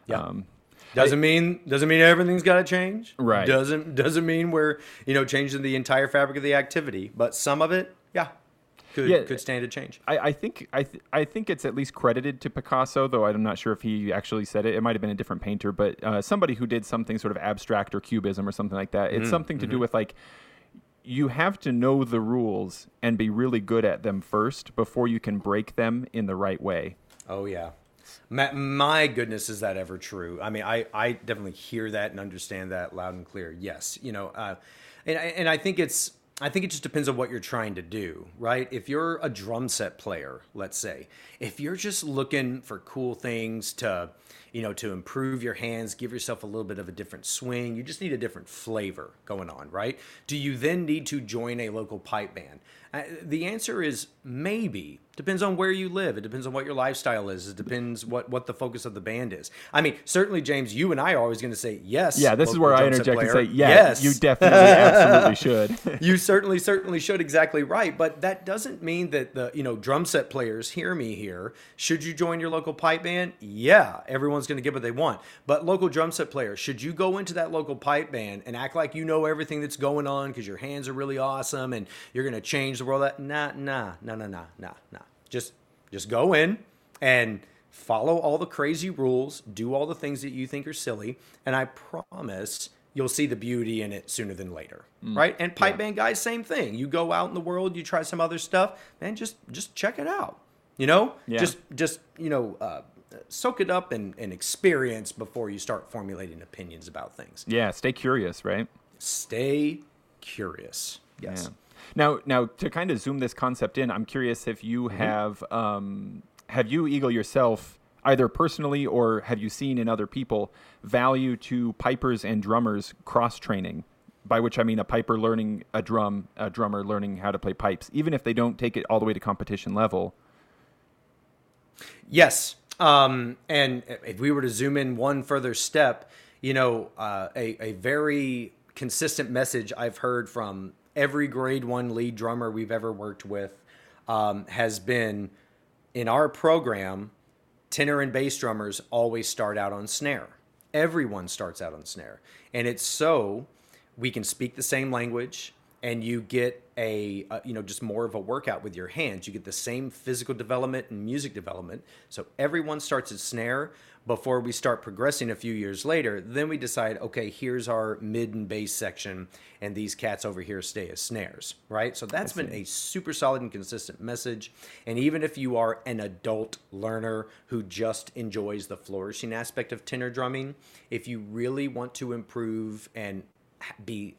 Yeah. Um, doesn't mean doesn't mean everything's got to change. Right. Doesn't doesn't mean we're you know changing the entire fabric of the activity, but some of it, yeah, could yeah, could stand to change. I, I think I th- I think it's at least credited to Picasso, though I'm not sure if he actually said it. It might have been a different painter, but uh, somebody who did something sort of abstract or cubism or something like that. It's mm, something to mm-hmm. do with like you have to know the rules and be really good at them first before you can break them in the right way. Oh yeah. My, my goodness, is that ever true? I mean, I, I definitely hear that and understand that loud and clear. Yes, you know, uh, and and I think it's I think it just depends on what you're trying to do, right? If you're a drum set player, let's say, if you're just looking for cool things to, you know, to improve your hands, give yourself a little bit of a different swing, you just need a different flavor going on, right? Do you then need to join a local pipe band? Uh, the answer is maybe. Depends on where you live. It depends on what your lifestyle is. It depends what, what the focus of the band is. I mean, certainly, James, you and I are always going to say yes. Yeah, this is where I interject and say yeah, yes. You definitely, absolutely should. you certainly, certainly should. Exactly right. But that doesn't mean that the you know drum set players hear me here. Should you join your local pipe band? Yeah, everyone's going to get what they want. But local drum set players, should you go into that local pipe band and act like you know everything that's going on because your hands are really awesome and you're going to change the world? That nah, nah, nah, nah, nah, nah, nah. Just just go in and follow all the crazy rules, do all the things that you think are silly, and I promise you'll see the beauty in it sooner than later. Mm. Right? And pipe yeah. band guys, same thing. You go out in the world, you try some other stuff, man, just just check it out. You know? Yeah. Just just, you know, uh, soak it up and, and experience before you start formulating opinions about things. Yeah, stay curious, right? Stay curious. Yes. Yeah. Now, now to kind of zoom this concept in, I'm curious if you mm-hmm. have um, have you Eagle yourself either personally or have you seen in other people value to pipers and drummers cross training by which I mean a piper learning a drum, a drummer learning how to play pipes, even if they don't take it all the way to competition level. Yes. Um, and if we were to zoom in one further step, you know, uh, a, a very consistent message I've heard from every grade one lead drummer we've ever worked with um, has been in our program. Tenor and bass drummers always start out on snare. Everyone starts out on snare, and it's so we can speak the same language and you get a, a, you know just more of a workout with your hands. You get the same physical development and music development. So everyone starts at snare before we start progressing a few years later. Then we decide okay here's our mid and bass section and these cats over here stay as snares right? So that's been a super solid and consistent message. And even if you are an adult learner who just enjoys the flourishing aspect of tenor drumming if you really want to improve and be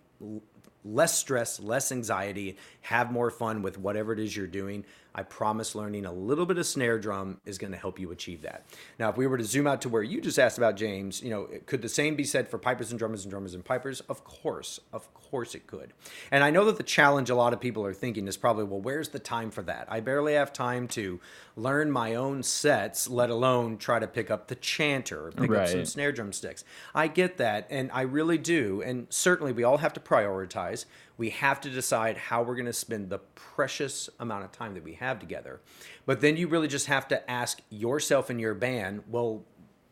less stress, less anxiety, have more fun with whatever it is you're doing, I promise learning a little bit of snare drum is going to help you achieve that. Now, if we were to zoom out to where you just asked about James, you know, could the same be said for pipers and drummers and drummers and pipers? Of course, of course it could. And I know that the challenge a lot of people are thinking is probably, well, where's the time for that? I barely have time to learn my own sets, let alone try to pick up the chanter or pick right. up some snare drum sticks. I get that, and I really do. And certainly we all have to prioritize. We have to decide how we're going to spend the precious amount of time that we have together. But then you really just have to ask yourself and your band, well,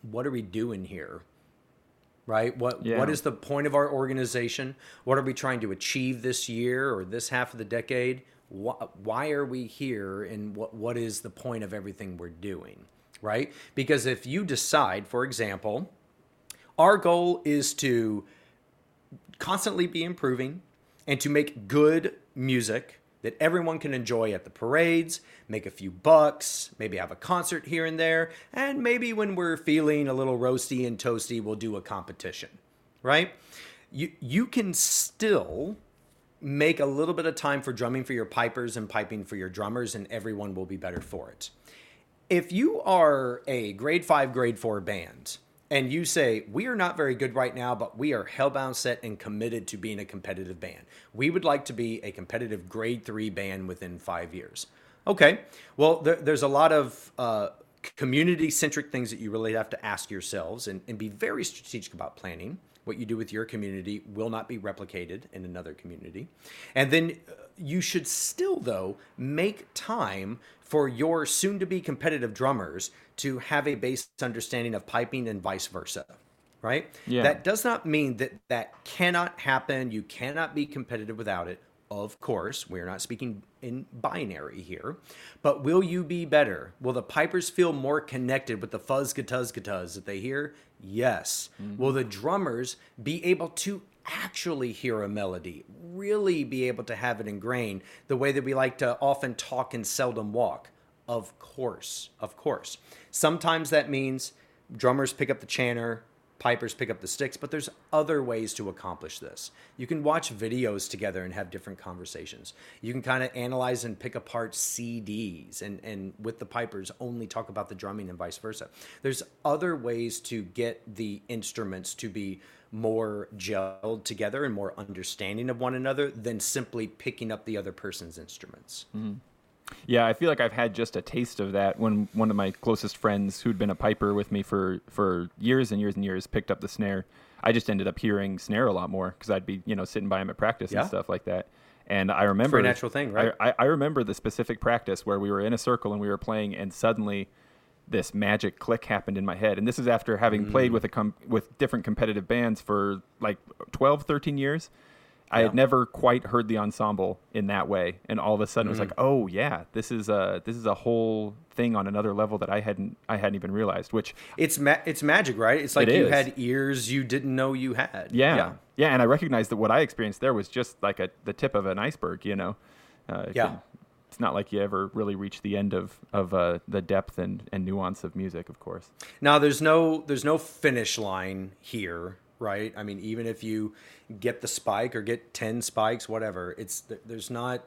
what are we doing here? Right? What yeah. what is the point of our organization? What are we trying to achieve this year or this half of the decade? Why, why are we here and what what is the point of everything we're doing? Right? Because if you decide, for example, our goal is to constantly be improving and to make good music that everyone can enjoy at the parades, make a few bucks, maybe have a concert here and there, and maybe when we're feeling a little roasty and toasty, we'll do a competition, right? You, you can still make a little bit of time for drumming for your pipers and piping for your drummers, and everyone will be better for it. If you are a grade five, grade four band, and you say, We are not very good right now, but we are hellbound set and committed to being a competitive band. We would like to be a competitive grade three band within five years. Okay, well, there, there's a lot of uh, community centric things that you really have to ask yourselves and, and be very strategic about planning. What you do with your community will not be replicated in another community. And then uh, you should still, though, make time for your soon to be competitive drummers to have a base understanding of piping and vice versa right? Yeah. that does not mean that that cannot happen. You cannot be competitive without it. Of course we're not speaking in binary here but will you be better? Will the pipers feel more connected with the fuzz gatuz gatuz that they hear? Yes. Mm-hmm. will the drummers be able to actually hear a melody really be able to have it ingrained the way that we like to often talk and seldom walk of course, of course. Sometimes that means drummers pick up the chanter, pipers pick up the sticks, but there's other ways to accomplish this. You can watch videos together and have different conversations. You can kind of analyze and pick apart CDs and, and with the pipers only talk about the drumming and vice versa. There's other ways to get the instruments to be more gelled together and more understanding of one another than simply picking up the other person's instruments. Mm-hmm. Yeah, I feel like I've had just a taste of that when one of my closest friends, who'd been a piper with me for for years and years and years, picked up the snare. I just ended up hearing snare a lot more because I'd be you know sitting by him at practice yeah. and stuff like that. And I remember a natural thing, right? I, I remember the specific practice where we were in a circle and we were playing, and suddenly this magic click happened in my head. And this is after having mm. played with a com- with different competitive bands for like 12, 13 years. I had never quite heard the ensemble in that way, and all of a sudden mm. it was like, mm-hmm. oh yeah, this is a this is a whole thing on another level that I hadn't I hadn't even realized. Which it's ma- it's magic, right? It's like it you had ears you didn't know you had. Yeah. yeah, yeah, and I recognized that what I experienced there was just like a the tip of an iceberg. You know, uh, yeah. it's not like you ever really reach the end of of uh, the depth and, and nuance of music, of course. Now, there's no there's no finish line here right? I mean, even if you get the spike or get 10 spikes, whatever, it's there's not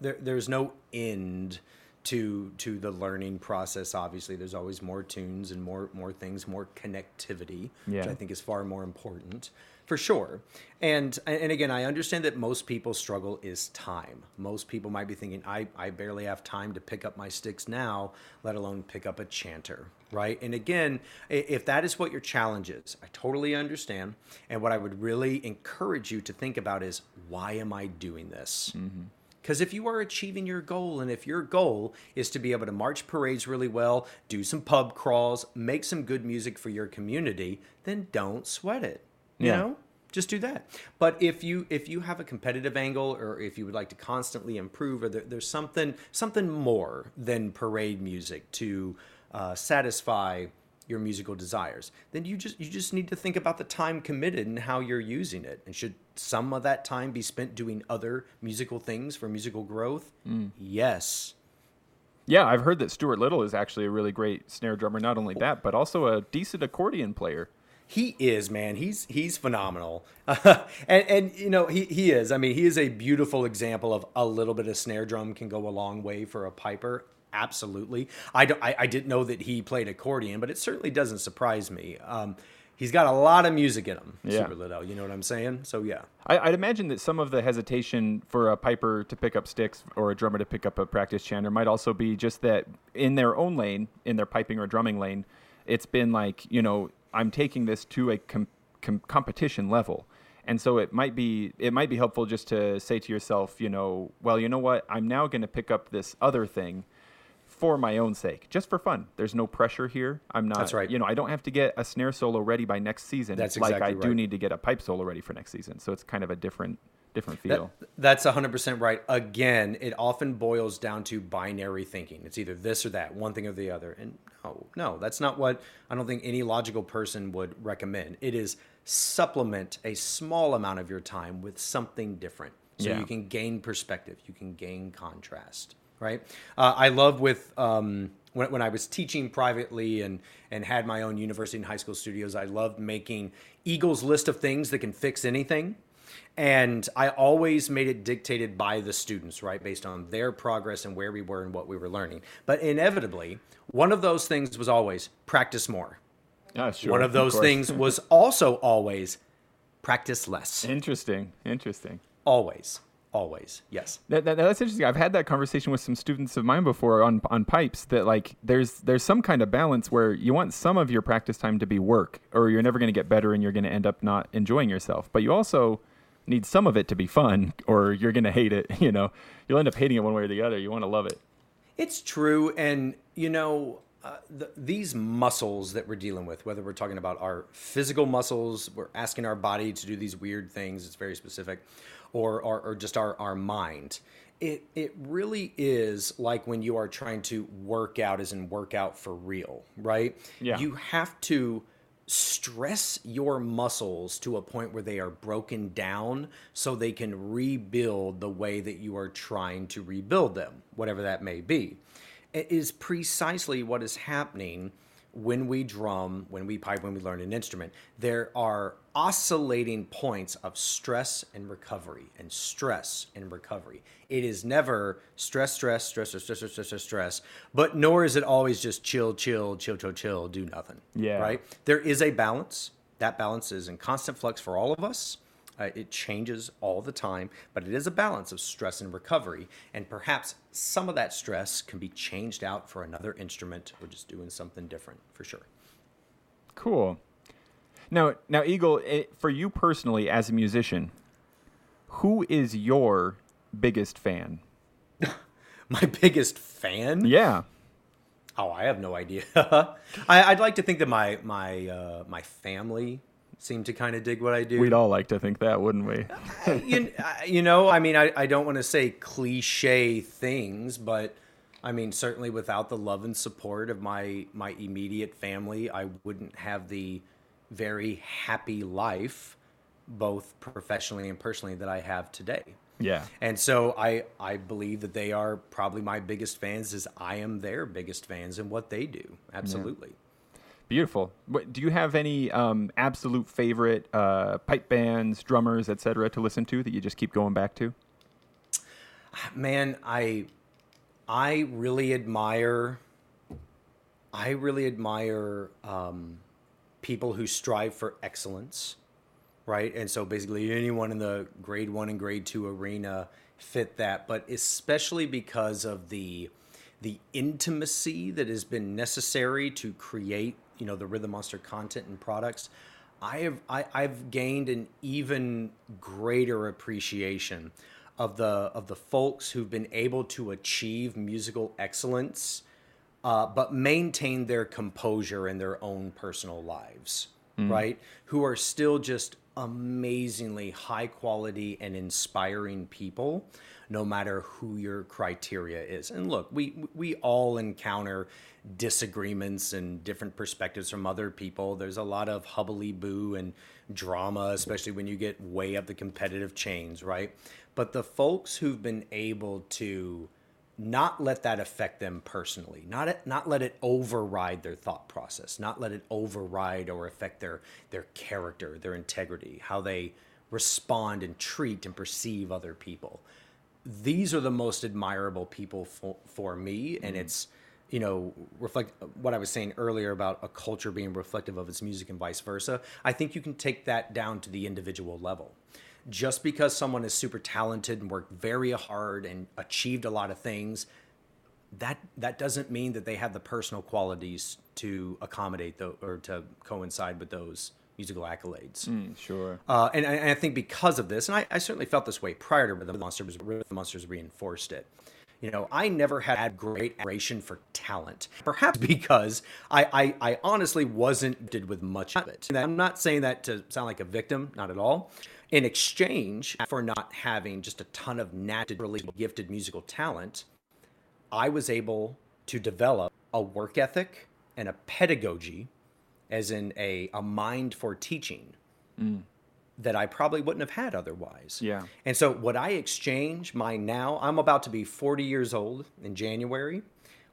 there, there's no end to to the learning process obviously there's always more tunes and more more things more connectivity yeah. which i think is far more important for sure. And and again i understand that most people struggle is time. Most people might be thinking i i barely have time to pick up my sticks now let alone pick up a chanter right? And again if that is what your challenge is i totally understand. And what i would really encourage you to think about is why am i doing this? Mm-hmm. Because if you are achieving your goal, and if your goal is to be able to march parades really well, do some pub crawls, make some good music for your community, then don't sweat it. You yeah. know? Just do that. But if you if you have a competitive angle, or if you would like to constantly improve, or there, there's something something more than parade music to uh, satisfy your musical desires then you just you just need to think about the time committed and how you're using it and should some of that time be spent doing other musical things for musical growth mm. yes yeah, I've heard that Stuart Liddell is actually a really great snare drummer. Not only that, but also a decent accordion player. He is, man. He's he's phenomenal, and and you know he he is. I mean, he is a beautiful example of a little bit of snare drum can go a long way for a piper. Absolutely. I, I, I didn't know that he played accordion, but it certainly doesn't surprise me. Um, he's got a lot of music in him, Yeah. Super Lido. You know what I'm saying? So yeah. I, I'd imagine that some of the hesitation for a piper to pick up sticks or a drummer to pick up a practice chanter might also be just that in their own lane, in their piping or drumming lane, it's been like, you know, I'm taking this to a com- com- competition level. And so it might be it might be helpful just to say to yourself, you know, well, you know what? I'm now going to pick up this other thing for my own sake, just for fun. There's no pressure here. I'm not. That's right. You know, I don't have to get a snare solo ready by next season. That's like I exactly do need to get a pipe solo ready for next season. So it's kind of a different different That- feel. that's 100% right. Again, it often boils down to binary thinking. It's either this or that, one thing or the other. And no, no, that's not what I don't think any logical person would recommend. It is supplement a small amount of your time with something different so Yeah. you can gain perspective, you can gain contrast, right? Uh, I love with um, when, when I was teaching privately and and had my own university and high school studios, I loved making Eagles list of things that can fix anything. And I always made it dictated by the students, right? Based on their progress and where we were and what we were learning. But inevitably, one of those things was always practice more. Yeah, sure. one of those course. things was also always practice less. Interesting. Interesting. Always. Always. Yes. That, that, that's interesting. I've had that conversation with some students of mine before on on pipes. That like there's there's some kind of balance where you want some of your practice time to be work, or you're never going to get better and you're going to end up not enjoying yourself. But you also need some of it to be fun, or you're going to hate it. You know, you'll end up hating it one way or the other. You want to love it. It's true, and you know uh, the, these muscles that we're dealing with, whether we're talking about our physical muscles, we're asking our body to do these weird things. It's very specific, or or, or just our our mind. It it really is like when you are trying to work out, as in work out for real, right? Yeah. You have to stress your muscles to a point where they are broken down so they can rebuild the way that you are trying to rebuild them, whatever that may be. It is precisely what is happening when we drum, when we pipe, when we learn an instrument. There are oscillating points of stress and recovery, and stress and recovery. It is never stress, stress, stress, stress, stress, stress, stress, stress, stress, but nor is it always just chill, chill, chill, chill, chill, do nothing. Yeah. Right? There is a balance. That balance is in constant flux for all of us. Uh, it changes all the time, but it is a balance of stress and recovery. And perhaps some of that stress can be changed out for another instrument or just doing something different for sure. Cool. Now, now, Eagle, eh, for you personally as a musician, who is your biggest fan? My biggest fan? Yeah. Oh, I have no idea. I, I'd like to think that my my uh, my family seem to kind of dig what I do. We'd all like to think that, wouldn't we? Uh, you, uh, you know, I mean, I, I don't want to say cliche things, but I mean, certainly without the love and support of my my immediate family, I wouldn't have the very happy life, both professionally and personally, that I have today. Yeah. And so I I believe that they are probably my biggest fans, as I am their biggest fans in what they do. Absolutely. Beautiful. What, do you have any um, absolute favorite uh, pipe bands, drummers, etc., to listen to that you just keep going back to? man i i really admire i really admire um, people who strive for excellence right and so basically anyone in the grade one and grade two arena fit that but especially because of the the intimacy that has been necessary to create you know the rhythm monster content and products i have I, i've gained an even greater appreciation of the of the folks who've been able to achieve musical excellence uh, but maintain their composure in their own personal lives, right? Who are still just amazingly high quality and inspiring people, no matter who your criteria is. And look, we we all encounter disagreements and different perspectives from other people. There's a lot of hubbly boo and drama, especially when you get way up the competitive chains, right? But the folks who've been able to not let that affect them personally not not let it override their thought process not let it override or affect their their character their integrity how they respond and treat and perceive other people these are the most admirable people for, for me. And mm-hmm. it's you know reflect what i was saying earlier about a culture being reflective of its music and vice versa i think you can take that down to the individual level. Just because someone is super talented and worked very hard and achieved a lot of things that that doesn't mean that they have the personal qualities to accommodate those or to coincide with those musical accolades. Mm, sure. Uh, and, and I think because of this, and I, I certainly felt this way prior to Rhythm Monsters, Rhythm Monsters reinforced it. You know, I never had great admiration for talent, perhaps because I, I, I honestly wasn't did with much of it. And I'm not saying that to sound like a victim, not at all. In exchange for not having just a ton of naturally gifted musical talent, I was able to develop a work ethic and a pedagogy, as in a, a mind for teaching, Mm. that I probably wouldn't have had otherwise. Yeah. And so, would I exchange my now? I'm about to be 40 years old in January.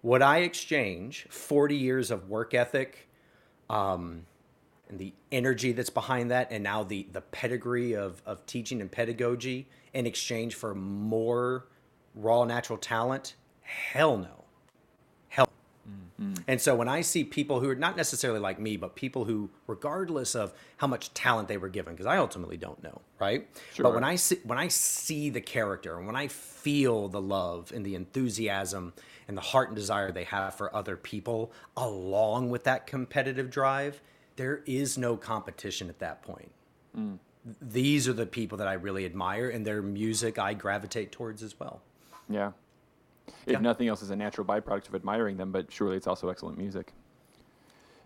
Would I exchange 40 years of work ethic, um, and the energy that's behind that, and now the the pedigree of of teaching and pedagogy in exchange for more raw natural talent? Hell no. Hell. And so when I see people who are not necessarily like me, but people who, regardless of how much talent they were given, because I ultimately don't know, right? Sure. But when I see when I see the character and when I feel the love and the enthusiasm and the heart and desire they have for other people, along with that competitive drive, there is no competition at that point. Mm. These are the people that I really admire, and their music I gravitate towards as well. Yeah. If Yeah. nothing else is a natural byproduct of admiring them, but surely it's also excellent music.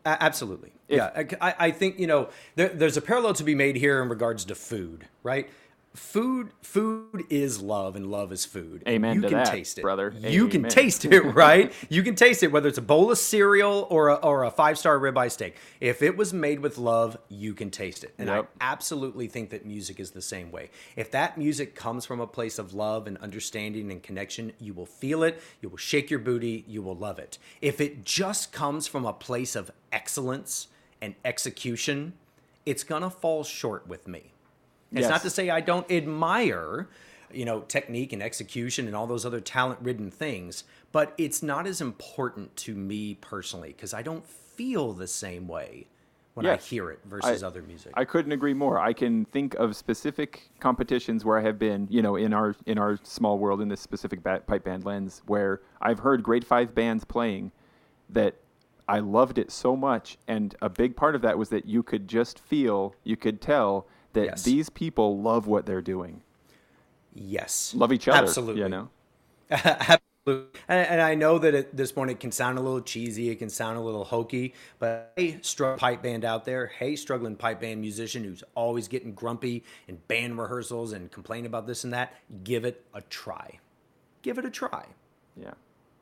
A- absolutely. If- yeah. I, I think, you know, there, there's a parallel to be made here in regards to food, right? Food, food is love, and love is food. Amen You can that, taste it, brother. You can taste it, right? you can taste it, whether it's a bowl of cereal or a, or a five star ribeye steak. If it was made with love, you can taste it. And Yep. I absolutely think that music is the same way. If that music comes from a place of love and understanding and connection, you will feel it, you will shake your booty, you will love it. If it just comes from a place of excellence and execution, it's going to fall short with me. It's Yes. not to say I don't admire, you know, technique and execution and all those other talent-ridden things, but it's not as important to me personally because I don't feel the same way when I hear it versus I- other music. I couldn't agree more. I can think of specific competitions where I have been, you know, in our in our small world in this specific ba- pipe band lens, where I've heard grade five bands playing that I loved it so much, and a big part of that was that you could just feel, you could tell that Yes. these people love what they're doing, yes, love each other. Absolutely. you know. Absolutely. And, and I know that at this point it can sound a little cheesy, it can sound a little hokey, but hey, struggling pipe band out there, hey, struggling pipe band musician who's always getting grumpy in band rehearsals and complaining about this and that, give it a try. Give it a try Yeah.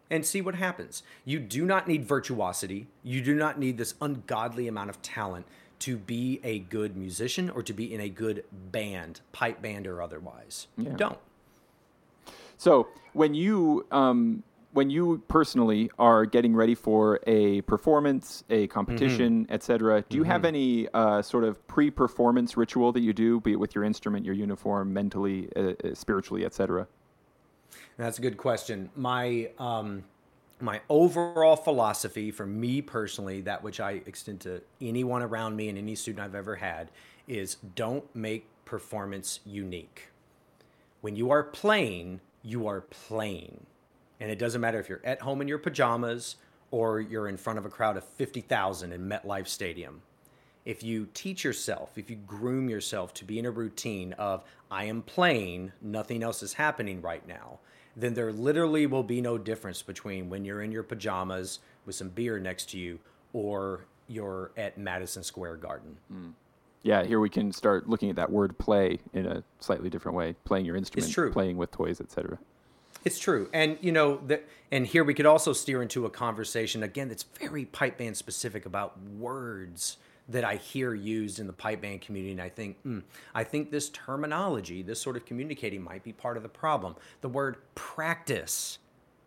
and see what happens. You do not need virtuosity. You do not need this ungodly amount of talent to be a good musician or to be in a good band, pipe band or otherwise. You don't. So when you um, when you personally are getting ready for a performance, a competition, Mm-hmm. etc., do you have any uh, sort of pre-performance ritual that you do, be it with your instrument, your uniform, mentally, uh, uh, spiritually, etc.? That's a good question. My um, my overall philosophy for me personally, that which I extend to anyone around me and any student I've ever had, is don't make performance unique. When you are playing, you are playing. And it doesn't matter if you're at home in your pajamas or you're in front of a crowd of 50,000 in MetLife Stadium. If you teach yourself, if you groom yourself to be in a routine of, I am playing, nothing else is happening right now, then there literally will be no difference between when you're in your pajamas with some beer next to you or you're at Madison Square Garden. Mm. Yeah, here we can start looking at that word "play" in a slightly different way. Playing your instrument, playing with toys, etc. It's true, and you know, the, and here we could also steer into a conversation again that's very pipe band specific about words that I hear used in the pipe band community, and I think, hmm, I think this terminology, this sort of communicating, might be part of the problem. The word practice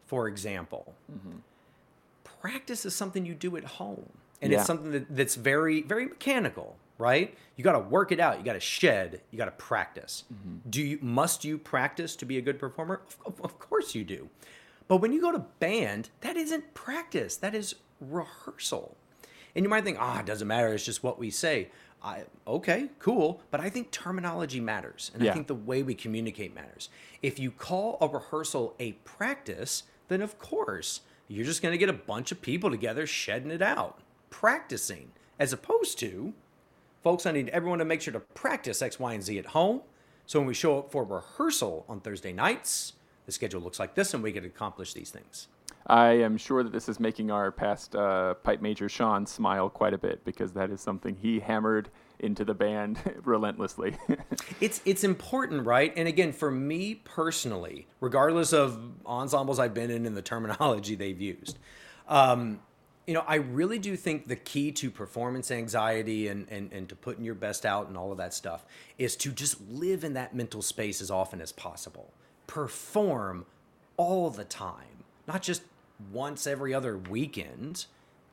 for example, Mm-hmm. practice is something you do at home. And Yeah. it's something that, that's very, very mechanical, right? You got to work it out. You got to shed. You got to practice. Mm-hmm. Do you must you practice to be a good performer? Of, of course you do. But when you go to band, that isn't practice. That is rehearsal. And you might think, ah, it doesn't matter. It's just what we say. I, okay, cool. But I think terminology matters. And Yeah. I think the way we communicate matters. If you call a rehearsal a practice, then of course you're just going to get a bunch of people together shedding it out, practicing, as opposed to, folks, I need everyone to make sure to practice X, Y, and Z at home. So when we show up for rehearsal on Thursday nights, the schedule looks like this and we can accomplish these things. I am sure that this is making our past uh, pipe major Sean smile quite a bit because that is something he hammered into the band relentlessly. It's it's important, right? And again, for me personally, regardless of ensembles I've been in and the terminology they've used, um, you know, I really do think the key to performance anxiety and, and and to putting your best out and all of that stuff is to just live in that mental space as often as possible. Perform all the time, not just once every other weekend.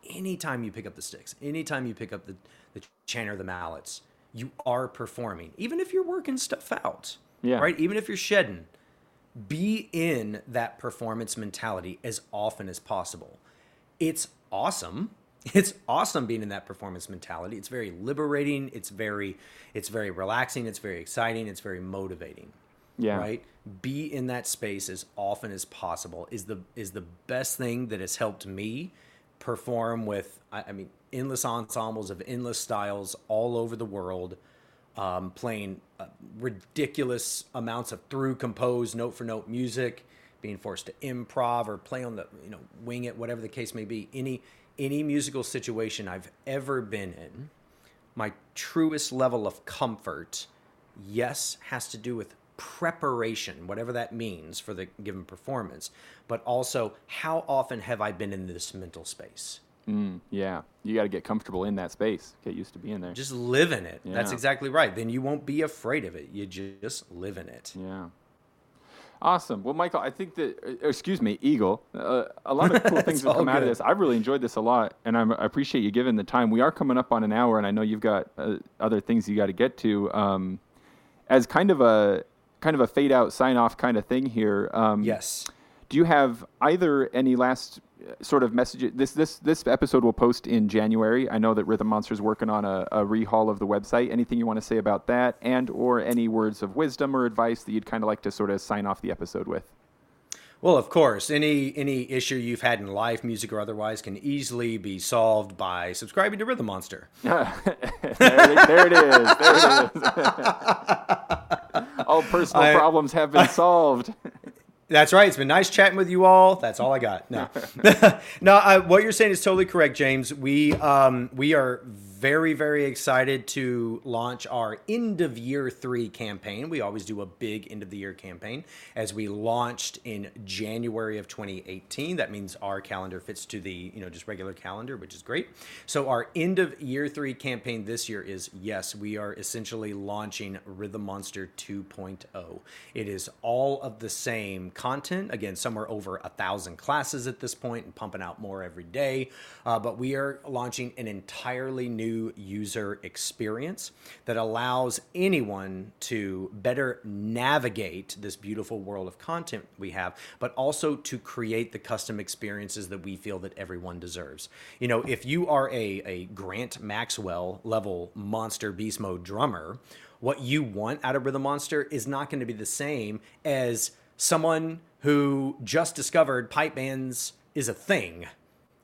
Anytime you pick up the sticks, anytime you pick up the the chanter, the mallets, you are performing, even if you're working stuff out. Yeah. Right. Even if you're shedding, be in that performance mentality as often as possible. It's awesome. It's awesome being in that performance mentality. It's very liberating. It's very, it's very relaxing. It's very exciting. It's very motivating. Yeah. Right. Be in that space as often as possible is the is the best thing that has helped me perform with. I, I mean, endless ensembles of endless styles all over the world um, playing uh, ridiculous amounts of through composed note for note music, being forced to improv or play on the you know wing it, whatever the case may be. Any any musical situation I've ever been in, my truest level of comfort, yes, has to do with preparation, whatever that means for the given performance, but also how often have I been in this mental space? Mm, yeah. You got to get comfortable in that space. Get used to being there. Just live in it. That's exactly right. Then you won't be afraid of it. You just live in it. Yeah. Awesome. Well, Michael, I think that, uh, excuse me, Eagle, uh, a lot of cool things have come out of this. I've really enjoyed this a lot, and I'm, I appreciate you giving the time. We are coming up on an hour, and I know you've got uh, other things you got to get to. Um, as kind of a kind of a fade out, sign off kind of thing here. Um, Yes. Do you have either any last uh, sort of messages? This this this episode will post in January. I know that Rhythm Monster's working on a, a rehaul of the website. Anything you want to say about that, and or any words of wisdom or advice that you'd kind of like to sort of sign off the episode with? Well, of course, any any issue you've had in life, music or otherwise, can easily be solved by subscribing to Rhythm Monster. there, it, there it is. There it is. all personal I- problems have been solved. That's right. It's been nice chatting with you all. That's all I got. No, no. I, what you're saying is totally correct, James. We um, we are very very excited to launch our end of year three campaign. We always do a big end of the year campaign as we launched in January of 2018. That means our calendar fits to the you know just regular calendar, which is great. So our end of year three campaign this year is yes, we are essentially launching Rhythm Monster 2.0. It is all of the same content. Again, somewhere over a thousand classes at this point and pumping out more every day. Uh, but we are launching an entirely new user experience that allows anyone to better navigate this beautiful world of content we have, but also to create the custom experiences that we feel that everyone deserves. You know, if you are a, a Grant Maxwell level monster beast mode drummer, what you want out of Rhythm Monster is not going to be the same as someone who just discovered pipe bands is a thing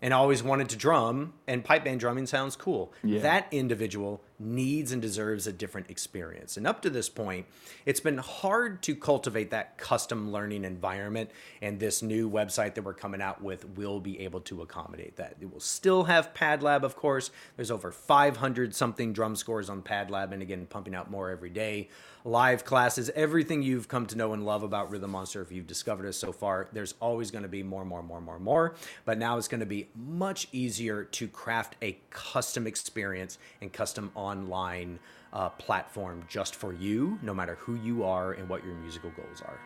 and always wanted to drum and pipe band drumming sounds cool. Yeah. That individual needs and deserves a different experience. And up to this point, it's been hard to cultivate that custom learning environment and this new website that we're coming out with will be able to accommodate that. It will still have PadLab, of course. There's over 500 something drum scores on PadLab and again pumping out more every day. Live classes, everything you've come to know and love about Rhythm Monster if you've discovered us so far, there's always going to be more, more, more, more, more. But now it's going to be much easier to craft a custom experience and custom online uh, platform just for you, no matter who you are and what your musical goals are.